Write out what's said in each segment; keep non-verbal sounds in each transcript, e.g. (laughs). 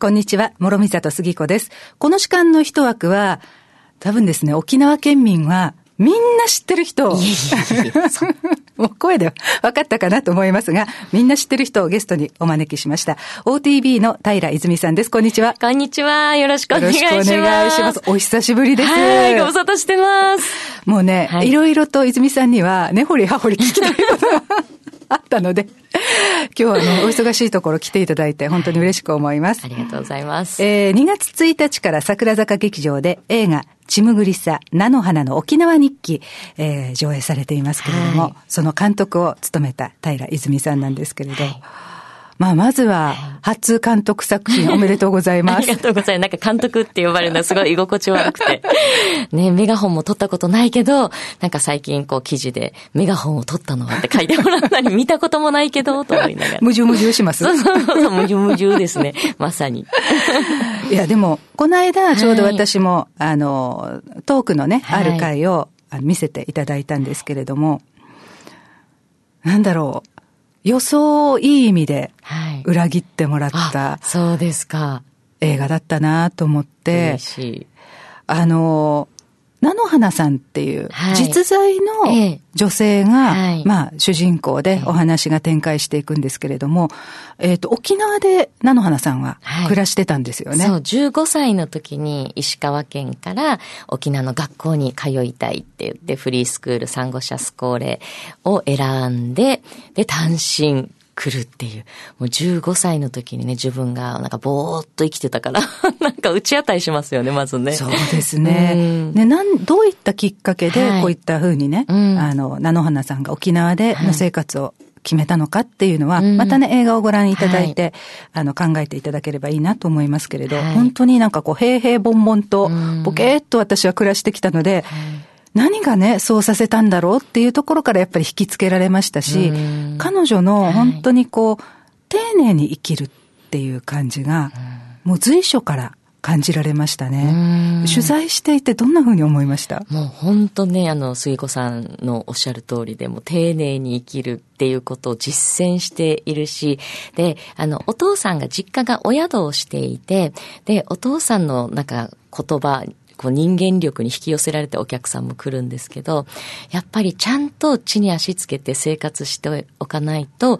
こんにちは、諸見里杉子です。この時間の一枠は、多分ですね、沖縄県民は、みんな知ってる人 (laughs) もう声で分かったかなと思いますが、みんな知ってる人をゲストにお招きしました。OTB の平泉さんです。こんにちは。こんにちは。よろしくお願いします。よろしくお願いします。お久しぶりです。はい、ご無沙汰してます。もうね、はい、いろいろと泉さんには、根掘り葉掘り聞きたいことがあったので、今日はね、お忙しいところ来ていただいて本当に嬉しく思います。ありがとうございます。えー、2月1日から桜坂劇場で映画、ちむぐりさ、菜の花の沖縄日記、えー、上映されていますけれども、はい、その監督を務めた平泉さんなんですけれど、はいまあ、まずは、初監督作品 (laughs) おめでとうございます。ありがとうございます。なんか監督って呼ばれるのはすごい居心地悪くて。(laughs) ね、メガホンも撮ったことないけど、なんか最近こう記事で、メガホンを撮ったのはって書いてもらったり、見たこともないけど、と思いながら。無重無重しますそうそうそう、無重無重ですね。まさに。(laughs) いや、でも、この間、ちょうど私も、はい、あの、トークのね、ある回を見せていただいたんですけれども、なんだろう。予想をいい意味で裏切ってもらった、はい、そうですか。映画だったなと思って、嬉しい。あの、菜の花さんっていう実在の女性が、はい、まあ主人公でお話が展開していくんですけれども、えっ、ー、と、沖縄で菜の花さんは暮らしてたんですよね、はい、そう、15歳の時に石川県から沖縄の学校に通いたいって言ってフリースクールサンゴシャスコーレを選んで、で、単身来るっていう。もう15歳の時にね、自分がなんかぼーっと生きてたから。(laughs) なんか打ち当たりしますよね、まずね。そうですね。うん、ね、なん、どういったきっかけで、こういったふうにね、はい、あの、菜の花さんが沖縄での生活を決めたのかっていうのは、またね、映画をご覧いただいて、はい、あの、考えていただければいいなと思いますけれど、はい、本当になんかこう、平々凡々と、ボケーっと私は暮らしてきたので、何がね、そうさせたんだろうっていうところからやっぱり引きつけられましたし、彼女の本当にこう、丁寧に生きるっていう感じが、もう随所から感じられましたね。取材していてどんなふうに思いました？もう本当ね、あの、杉子さんのおっしゃる通りで、も丁寧に生きるっていうことを実践しているし、で、あの、お父さんが実家がお宿をしていて、で、お父さんのなんか言葉こう人間力に引き寄せられてお客さんも来るんですけど、やっぱりちゃんと地に足つけて生活しておかないと、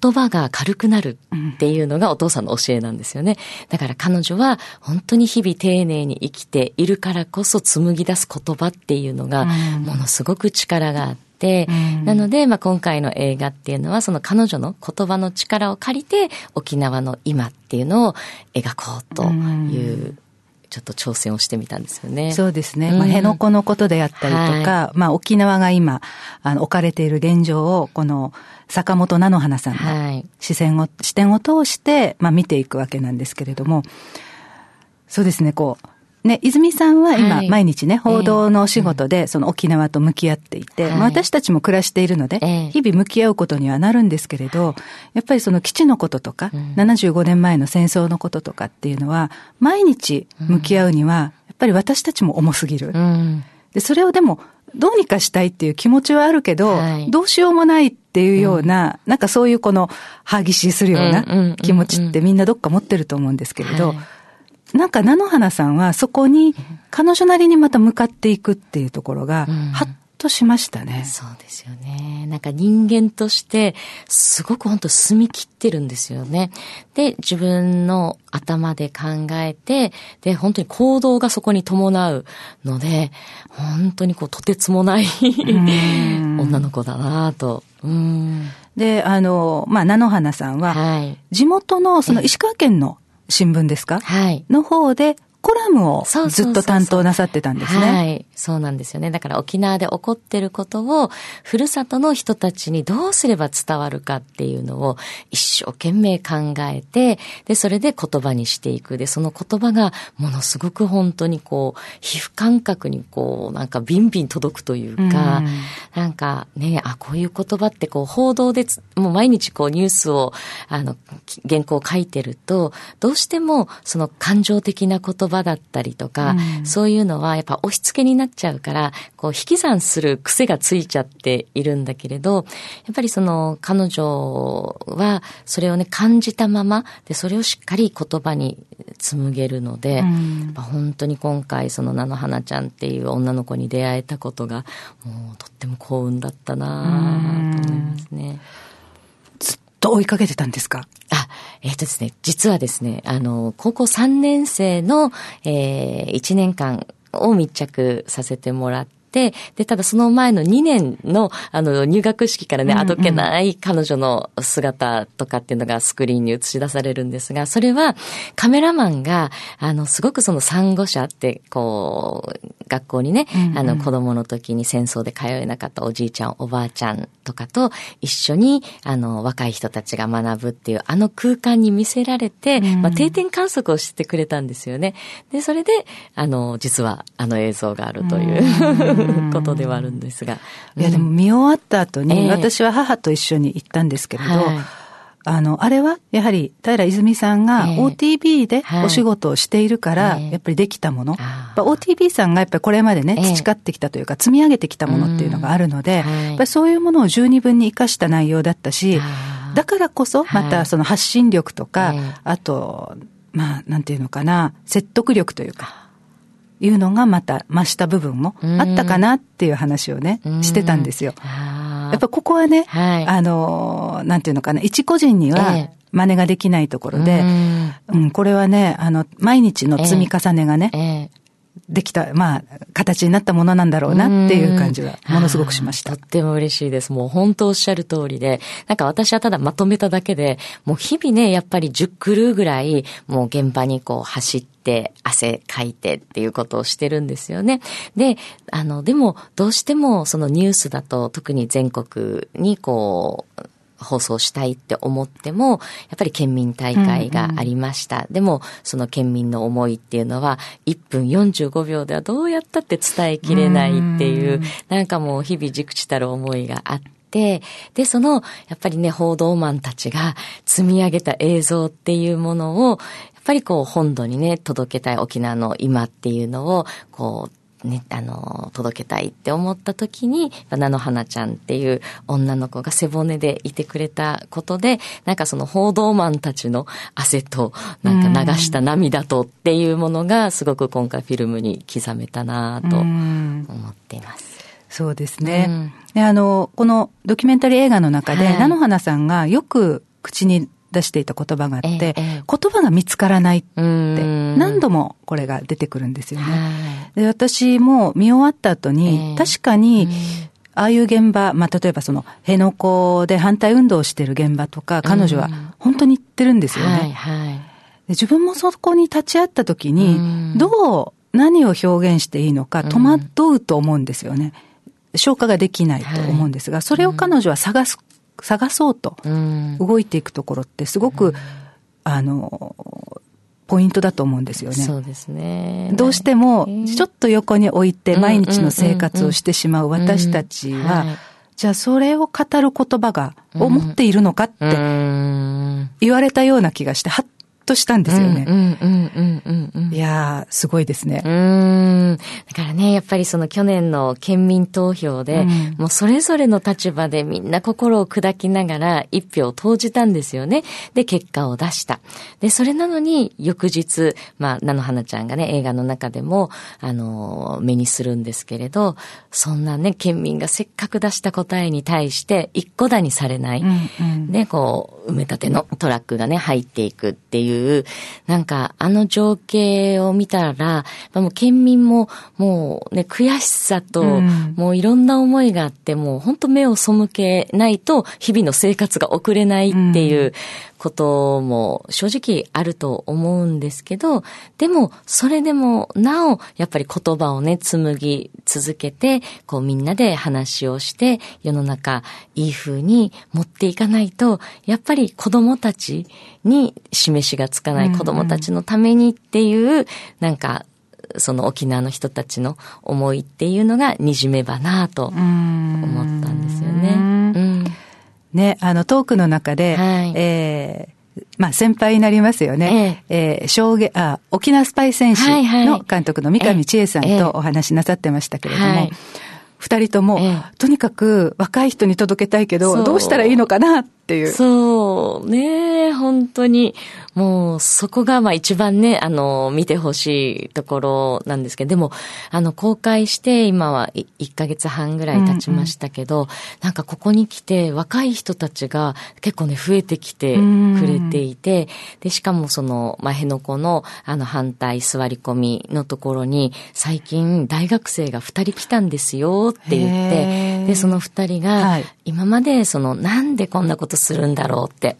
言葉が軽くなるっていうのがお父さんの教えなんですよね。だから彼女は本当に日々丁寧に生きているからこそ紡ぎ出す言葉っていうのが、ものすごく力があって、なので、まあ、今回の映画っていうのは、その彼女の言葉の力を借りて、沖縄の今っていうのを描こうというちょっと挑戦をしてみたんですよね。そうですね。まあ、辺野古のことであったりとか、はい、まあ、沖縄が今、あの、置かれている現状を、この、坂本菜の花さんの視線を、はい、視点を通して、まあ、見ていくわけなんですけれども、そうですね、こう、ね、泉さんは今、毎日ね、報道のお仕事で、その沖縄と向き合っていて、私たちも暮らしているので、日々向き合うことにはなるんですけれど、やっぱりその基地のこととか、75年前の戦争のこととかっていうのは、毎日向き合うには、やっぱり私たちも重すぎる。で、それをでも、どうにかしたいっていう気持ちはあるけど、どうしようもないっていうような、なんかそういうこの、歯ぎしするような気持ちってみんなどっか持ってると思うんですけれど、なんか菜の花さんはそこに彼女なりにまた向かっていくっていうところが、はっとしましたね。そうですよね。なんか人間として、すごく本当澄み切ってるんですよね。で、自分の頭で考えて、で、本当に行動がそこに伴うので、本当にこう、とてつもない女の子だなと。で、あの、まあ、菜の花さんは、はい、地元のその石川県の新聞ですか？はい。の方で、コラムをずっと担当なさってたんですね。はい。そうなんですよね。だから沖縄で起こってることを、ふるさとの人たちにどうすれば伝わるかっていうのを一生懸命考えて、で、それで言葉にしていく。で、その言葉がものすごく本当にこう、皮膚感覚にこう、なんかビンビン届くというか、うん、なんかね、あ、こういう言葉ってこう、報道でもう毎日こう、ニュースを、あの、原稿を書いてると、どうしてもその感情的な言葉葉だったりとか、うん、そういうのはやっぱ押し付けになっちゃうから、こう引き算する癖がついちゃっているんだけれど、やっぱりその彼女はそれをね感じたまま、で、それをしっかり言葉に紡げるので、うん、本当に今回その菜の花ちゃんっていう女の子に出会えたことが、もうとっても幸運だったなと思いますね。ずっと追いかけてたんですか？あ、えっ、ー、とですね、実はですね、あの、高校3年生の、えー、1年間を密着させてもらって、で、ただその前の2年の、あの、入学式からね、あどけない彼女の姿とかっていうのがスクリーンに映し出されるんですが、それはカメラマンが、あの、すごくその産後者って、こう、学校にね、あの、子供の時に戦争で通えなかったおじいちゃん、おばあちゃんとかと一緒に、あの、若い人たちが学ぶっていう、あの空間に見せられて、まあ、定点観測をしてくれたんですよね。で、それで、あの、実は、あの映像があるという (laughs) ことではあるんですが。いや、でも見終わった後に、私は母と一緒に行ったんですけれど、はいあの、あれは、やはり、平泉さんが OTB でお仕事をしているから、やっぱりできたもの。OTB さんがやっぱりこれまでね、培ってきたというか、積み上げてきたものっていうのがあるので、やっぱりそういうものを十二分に活かした内容だったし、だからこそ、またその発信力とか、あと、まあ、なんていうのかな、説得力というか、いうのがまた増した部分もあったかなっていう話をね、してたんですよ。やっぱここはね、はい、あの、なんていうのかな、一個人には、真似ができないところで、うん、これはね、あの、毎日の積み重ねがね、ええ。できた、まあ、形になったものなんだろうなっていう感じは、ものすごくしました。とっても嬉しいです。もう本当おっしゃる通りで、なんか私はただまとめただけで、もう日々ね、やっぱり10クルーぐらい、もう現場にこう走って、汗かいてっていうことをしてるんですよね。で、あの、でも、どうしてもそのニュースだと、特に全国にこう、放送したいって思っても、やっぱり県民大会がありました。うんうん、でも、その県民の思いっていうのは、1分45秒ではどうやったって伝えきれないっていう、うん、なんかもう日々熟知たる思いがあって、で、その、やっぱりね、報道マンたちが積み上げた映像っていうものを、ぱりこう本土にね、届けたい沖縄の今っていうのを、こう、ね、あの、届けたいって思った時に、菜の花ちゃんっていう女の子が背骨でいてくれたことで、なんかその報道マンたちの汗と、なんか流した涙とっていうものが、すごく今回フィルムに刻めたなと思っています。そうですね。うん、であの、このドキュメンタリー映画の中で、はい、菜の花さんがよく口に出していた言葉があって、ええ、言葉が見つからないって、何度もこれが出てくるんですよね。で私も見終わった後に、え、確かに、ああいう現場、まあ、例えばその、辺野古で反対運動をしてる現場とか、彼女は本当に言ってるんですよね。はいはい、で自分もそこに立ち会った時に、どう、何を表現していいのか戸惑うと思うんですよね。消化ができないと思うんですが、それを彼女は探す探そうと動いていくところってすごく、あの、ポイントだと思うんですよね。そうですね。どうしても、ちょっと横に置いて毎日の生活をしてしまう私たちは、じゃあそれを語る言葉が、思っているのかって言われたような気がして、はっとしたんですよね。いやー、すごいですね。うん。だからね、やっぱりその去年の県民投票で、うん、もうそれぞれの立場でみんな心を砕きながら一票を投じたんですよね。で、結果を出した。で、それなのに翌日、まあ、菜の花ちゃんがね、映画の中でも、あの、目にするんですけれど、そんなね、県民がせっかく出した答えに対して一個だにされない。うんうん、で、こう、埋め立てのトラックがね、入っていくっていうなんかあの情景を見たら、もう県民ももうね、悔しさと、もういろんな思いがあって、もう本当目を背けないと日々の生活が送れないっていうことも正直あると思うんですけど、でもそれでもなおやっぱり言葉をね、紡ぎ続けて、こうみんなで話をして世の中いい風に持っていかないと、やっぱり子供たちに示しがつかない子供たちのためにっていう、なんかその沖縄の人たちの思いっていうのがにじめばなと思ったんですよね。うんね、あのトークの中で、はい、えーまあ、先輩になりますよね。ええ。えー、証言、あ、沖縄スパイ選手の監督の三上千恵さんとお話しなさってましたけれども、二、人とも、とにかく若い人に届けたいけど、どうしたらいいのかなっっていう。そう、ね本当に。もう、そこが、まあ一番ね、あの、見てほしいところなんですけど、でも、あの、公開して、今は1ヶ月半ぐらい経ちましたけど、うんうん、なんかここに来て、若い人たちが結構ね、増えてきてくれていて、で、しかもその、まあ、辺野古の、あの、反対座り込みのところに、最近、大学生が2人来たんですよって言って、で、その2人が、今まで、その、なんでこんなことするんだろうって、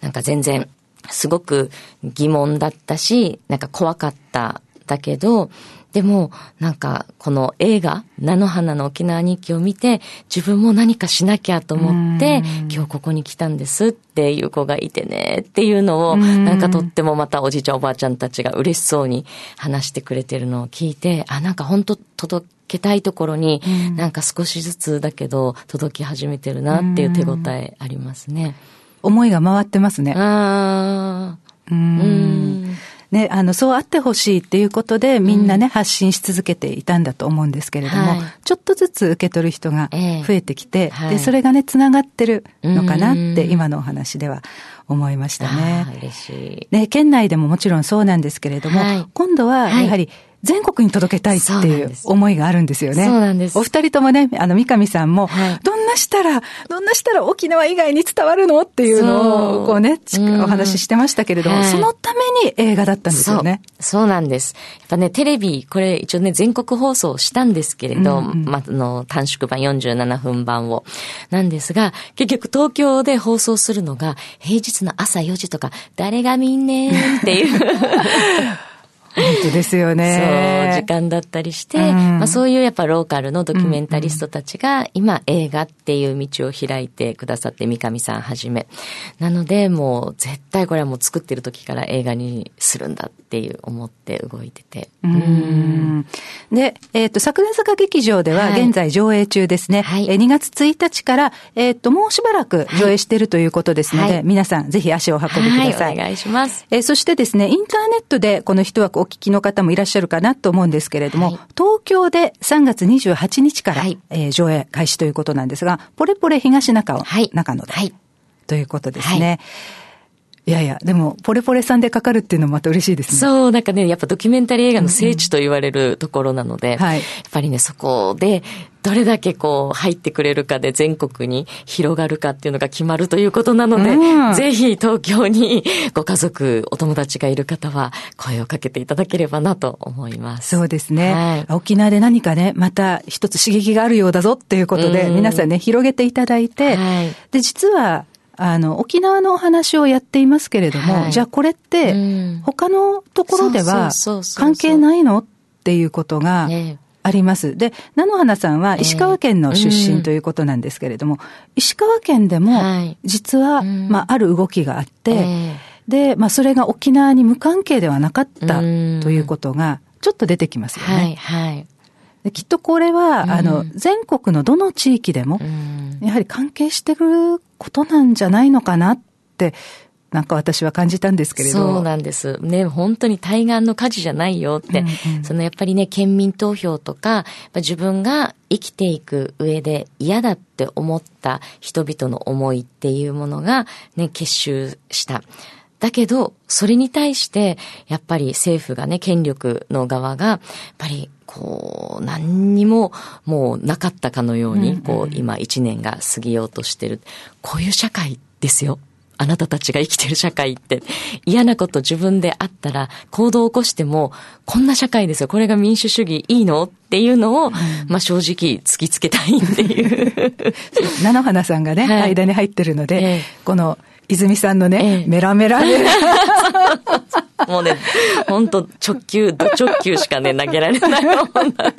なんか全然、すごく疑問だったし、なんか怖かっただけど、でも、なんか、この映画、菜の花の沖縄日記を見て、自分も何かしなきゃと思って、今日ここに来たんですっていう子がいてね、っていうのを、なんかとってもまたおじいちゃんおばあちゃんたちが嬉しそうに話してくれてるのを聞いて、あ、なんか本当届けたいところに、なんか少しずつだけど、届き始めてるなっていう手応えありますね。思いが回ってますね。ああ。うん。ね、あの、そうあってほしいっていうことで、みんなね、うん、発信し続けていたんだと思うんですけれども、はい、ちょっとずつ受け取る人が増えてきて、えーはい、で、それがね、つながってるのかなって、今のお話では思いましたね。嬉しい。ね、県内でももちろんそうなんですけれども、はい、今度は、やはり、全国に届けたいっていう思いがあるんですよね。そうなんです。お二人ともね、あの、三上さんも、はい、どんなしたら、どんなしたら沖縄以外に伝わるのっていうのを、こうね、お話ししてましたけれども、はい、そのために映画だったんですよね。そうなんです。やっぱね、テレビ、これ一応ね、全国放送したんですけれど、うんうん、まあ、の、短縮版47分版を。なんですが、結局東京で放送するのが、平日の朝4時とか、誰が見んねんっていう (laughs) 本当ですよね。そう、時間だったりして、うん、まあそういうやっぱローカルのドキュメンタリストたちが今映画っていう道を開いてくださって三上さんはじめ。なのでもう絶対これはもう作ってる時から映画にするんだっていう思って動いてて。うんで、えっ、ー、と、桜坂劇場では現在上映中ですね。はい、え2月1日から、えっ、ー、と、もうしばらく上映しているということですので、はい、皆さんぜひ足を運びください。はい、お願いします。えー、そしてですね、インターネットでこの一枠お聞きの方もいらっしゃるかなと思うんですけれども、はい、東京で3月28日から、はい、えー、上映開始ということなんですが、ポレポレ東中尾、はい、中野で、はい、ということですね。い。やいや、でも、ポレポレさんでかかるっていうのもまた嬉しいですね。そう、なんかね、やっぱドキュメンタリー映画の聖地と言われるところなので、うんうんはい、やっぱりね、そこで、どれだけこう、入ってくれるかで全国に広がるかっていうのが決まるということなので、うん、ぜひ東京にご家族、お友達がいる方は声をかけていただければなと思います。そうですね。はい、沖縄で何かね、また一つ刺激があるようだぞっていうことで、皆さんね、広げていただいて、はい、で、実は、あの、沖縄のお話をやっていますけれども、はい、じゃあこれって、他のところでは関係ないの？っていうことがあります。で、菜の花さんは石川県の出身ということなんですけれども、石川県でも、実は、まあ、ある動きがあって、で、まあ、それが沖縄に無関係ではなかったということが、ちょっと出てきますよね。はい、はい。きっとこれは、あの、全国のどの地域でも、やはり関係してることなんじゃないのかなって、なんか私は感じたんですけれど。そうなんです。ね、本当に対岸の火事じゃないよって、うんうん、そのやっぱりね、県民投票とか、自分が生きていく上で嫌だって思った人々の思いっていうものがね、結集した。だけど、それに対して、やっぱり政府がね、権力の側が、やっぱりこう、何にももうなかったかのように、こう、今一年が過ぎようとしてる。こういう社会ですよ。あなたたちが生きてる社会って、嫌なこと自分であったら行動を起こしても、こんな社会ですよ。これが民主主義いいの？っていうのを、まあ正直突きつけたいってい (laughs) う。菜の花さんがね、はい、間に入ってるので、ええ、この泉さんのね、ええ、メラメラで。(laughs) もうね、本当直球、ド直球しかね、投げられないもんなんで、ね。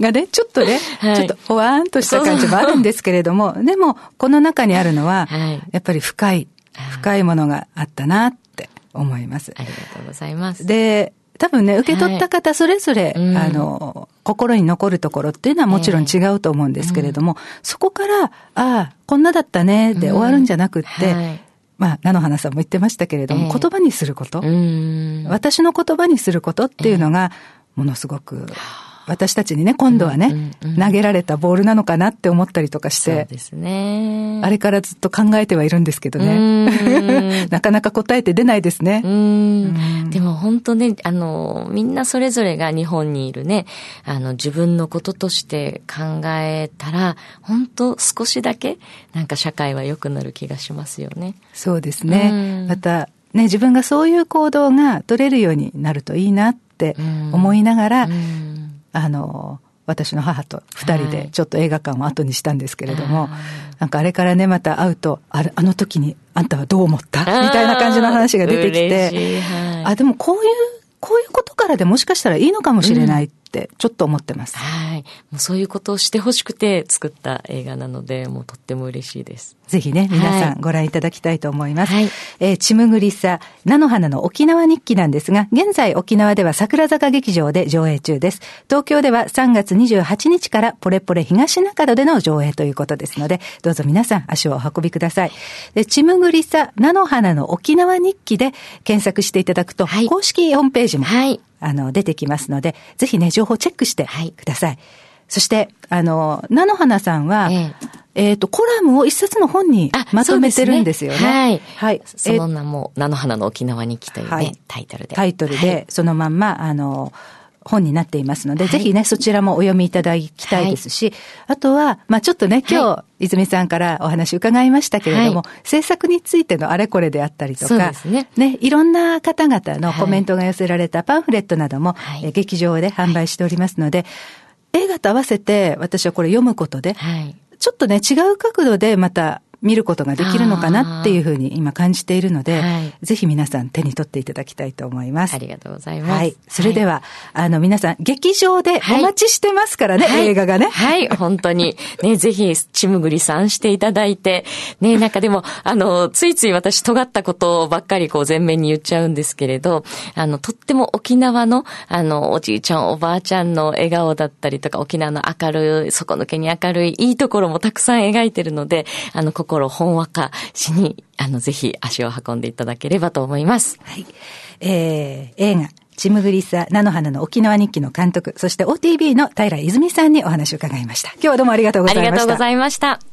がね、ちょっとね、はい、ちょっとほわーんとした感じもあるんですけれども、でも、この中にあるのは、はい、やっぱり深い、深いものがあったなって思います。ありがとうございます。で、多分ね、受け取った方それぞれ、はい、あの、心に残るところっていうのはもちろん違うと思うんですけれども、えーうん、そこから、ああ、こんなだったねで終わるんじゃなくって、うんはい、まあ、菜の花さんも言ってましたけれども、えー、言葉にすること、私の言葉にすることっていうのが、ものすごく私たちにね、今度はね、うんうんうん、投げられたボールなのかなって思ったりとかして、そうですね。あれからずっと考えてはいるんですけどね。(laughs) なかなか答えて出ないですね。でも本当ね、あの、みんなそれぞれが日本にいるね、あの、自分のこととして考えたら、本当少しだけ、なんか社会は良くなる気がしますよね。そうですね。また、ね、自分がそういう行動が取れるようになるといいなって思いながら、あの、私の母と二人でちょっと映画館を後にしたんですけれども、はい、なんかあれからね、また会うと、あれ、あの時にあんたはどう思った？みたいな感じの話が出てきて、はい、あ、でもこういう、こういうことからでもしかしたらいいのかもしれないってちょっと思ってます。はい。もうそういうことをしてほしくて作った映画なので、もうとっても嬉しいです。ぜひね、皆さんご覧いただきたいと思います。はい、えー、ちむぐりさ、菜の花の沖縄日記なんですが、現在沖縄では桜坂劇場で上映中です。東京では3月28日からポレポレ東中野での上映ということですので、どうぞ皆さん足をお運びください。で、ちむぐりさ、菜の花の沖縄日記で検索していただくと、はい、公式ホームページも、はいあの、出てきますので、ぜひね、情報チェックしてください。はい、そして、あの、菜の花さんは、えーえっ、ー、と、コラムを一冊の本にまとめてるんですよね。ねはい。はい。その名も、菜の花の沖縄日記というね、はい、タイトルで。タイトルで、そのまんま、あの、本になっていますので、はい、ぜひね、そちらもお読みいただきたいですし、はい、あとは、まあちょっとね、今日、泉さんからお話伺いましたけれども、制作についてのあれこれであったりとか、ね、ね、いろんな方々のコメントが寄せられたパンフレットなども、え劇場で販売しておりますので、映画と合わせて私はこれ読むことで、ちょっとね、違う角度でまた見ることができるのかなっていうふうに今感じているので、はい、ぜひ皆さん手に取っていただきたいと思います。ありがとうございます。はい。それでは、はい、あの皆さん、劇場でお待ちしてますからね、はい、映画がね。はい、本当に。ね、ぜひ、ちむぐりさんしていただいて、ね、(laughs) なんかでも、あの、ついつい私尖ったことばっかりこう前面に言っちゃうんですけれど、あの、とっても沖縄の、あの、おじいちゃん、おばあちゃんの笑顔だったりとか、沖縄の明るい、底抜けに明るい、いいところもたくさん描いてるので、あの、心ほんわかしに、あの、ぜひ足を運んでいただければと思います。はい。えー、映画、チムグリサ、菜の花の沖縄日記の監督、そして OTB の平泉さんにお話を伺いました。今日はどうもありがとうございました。ありがとうございました。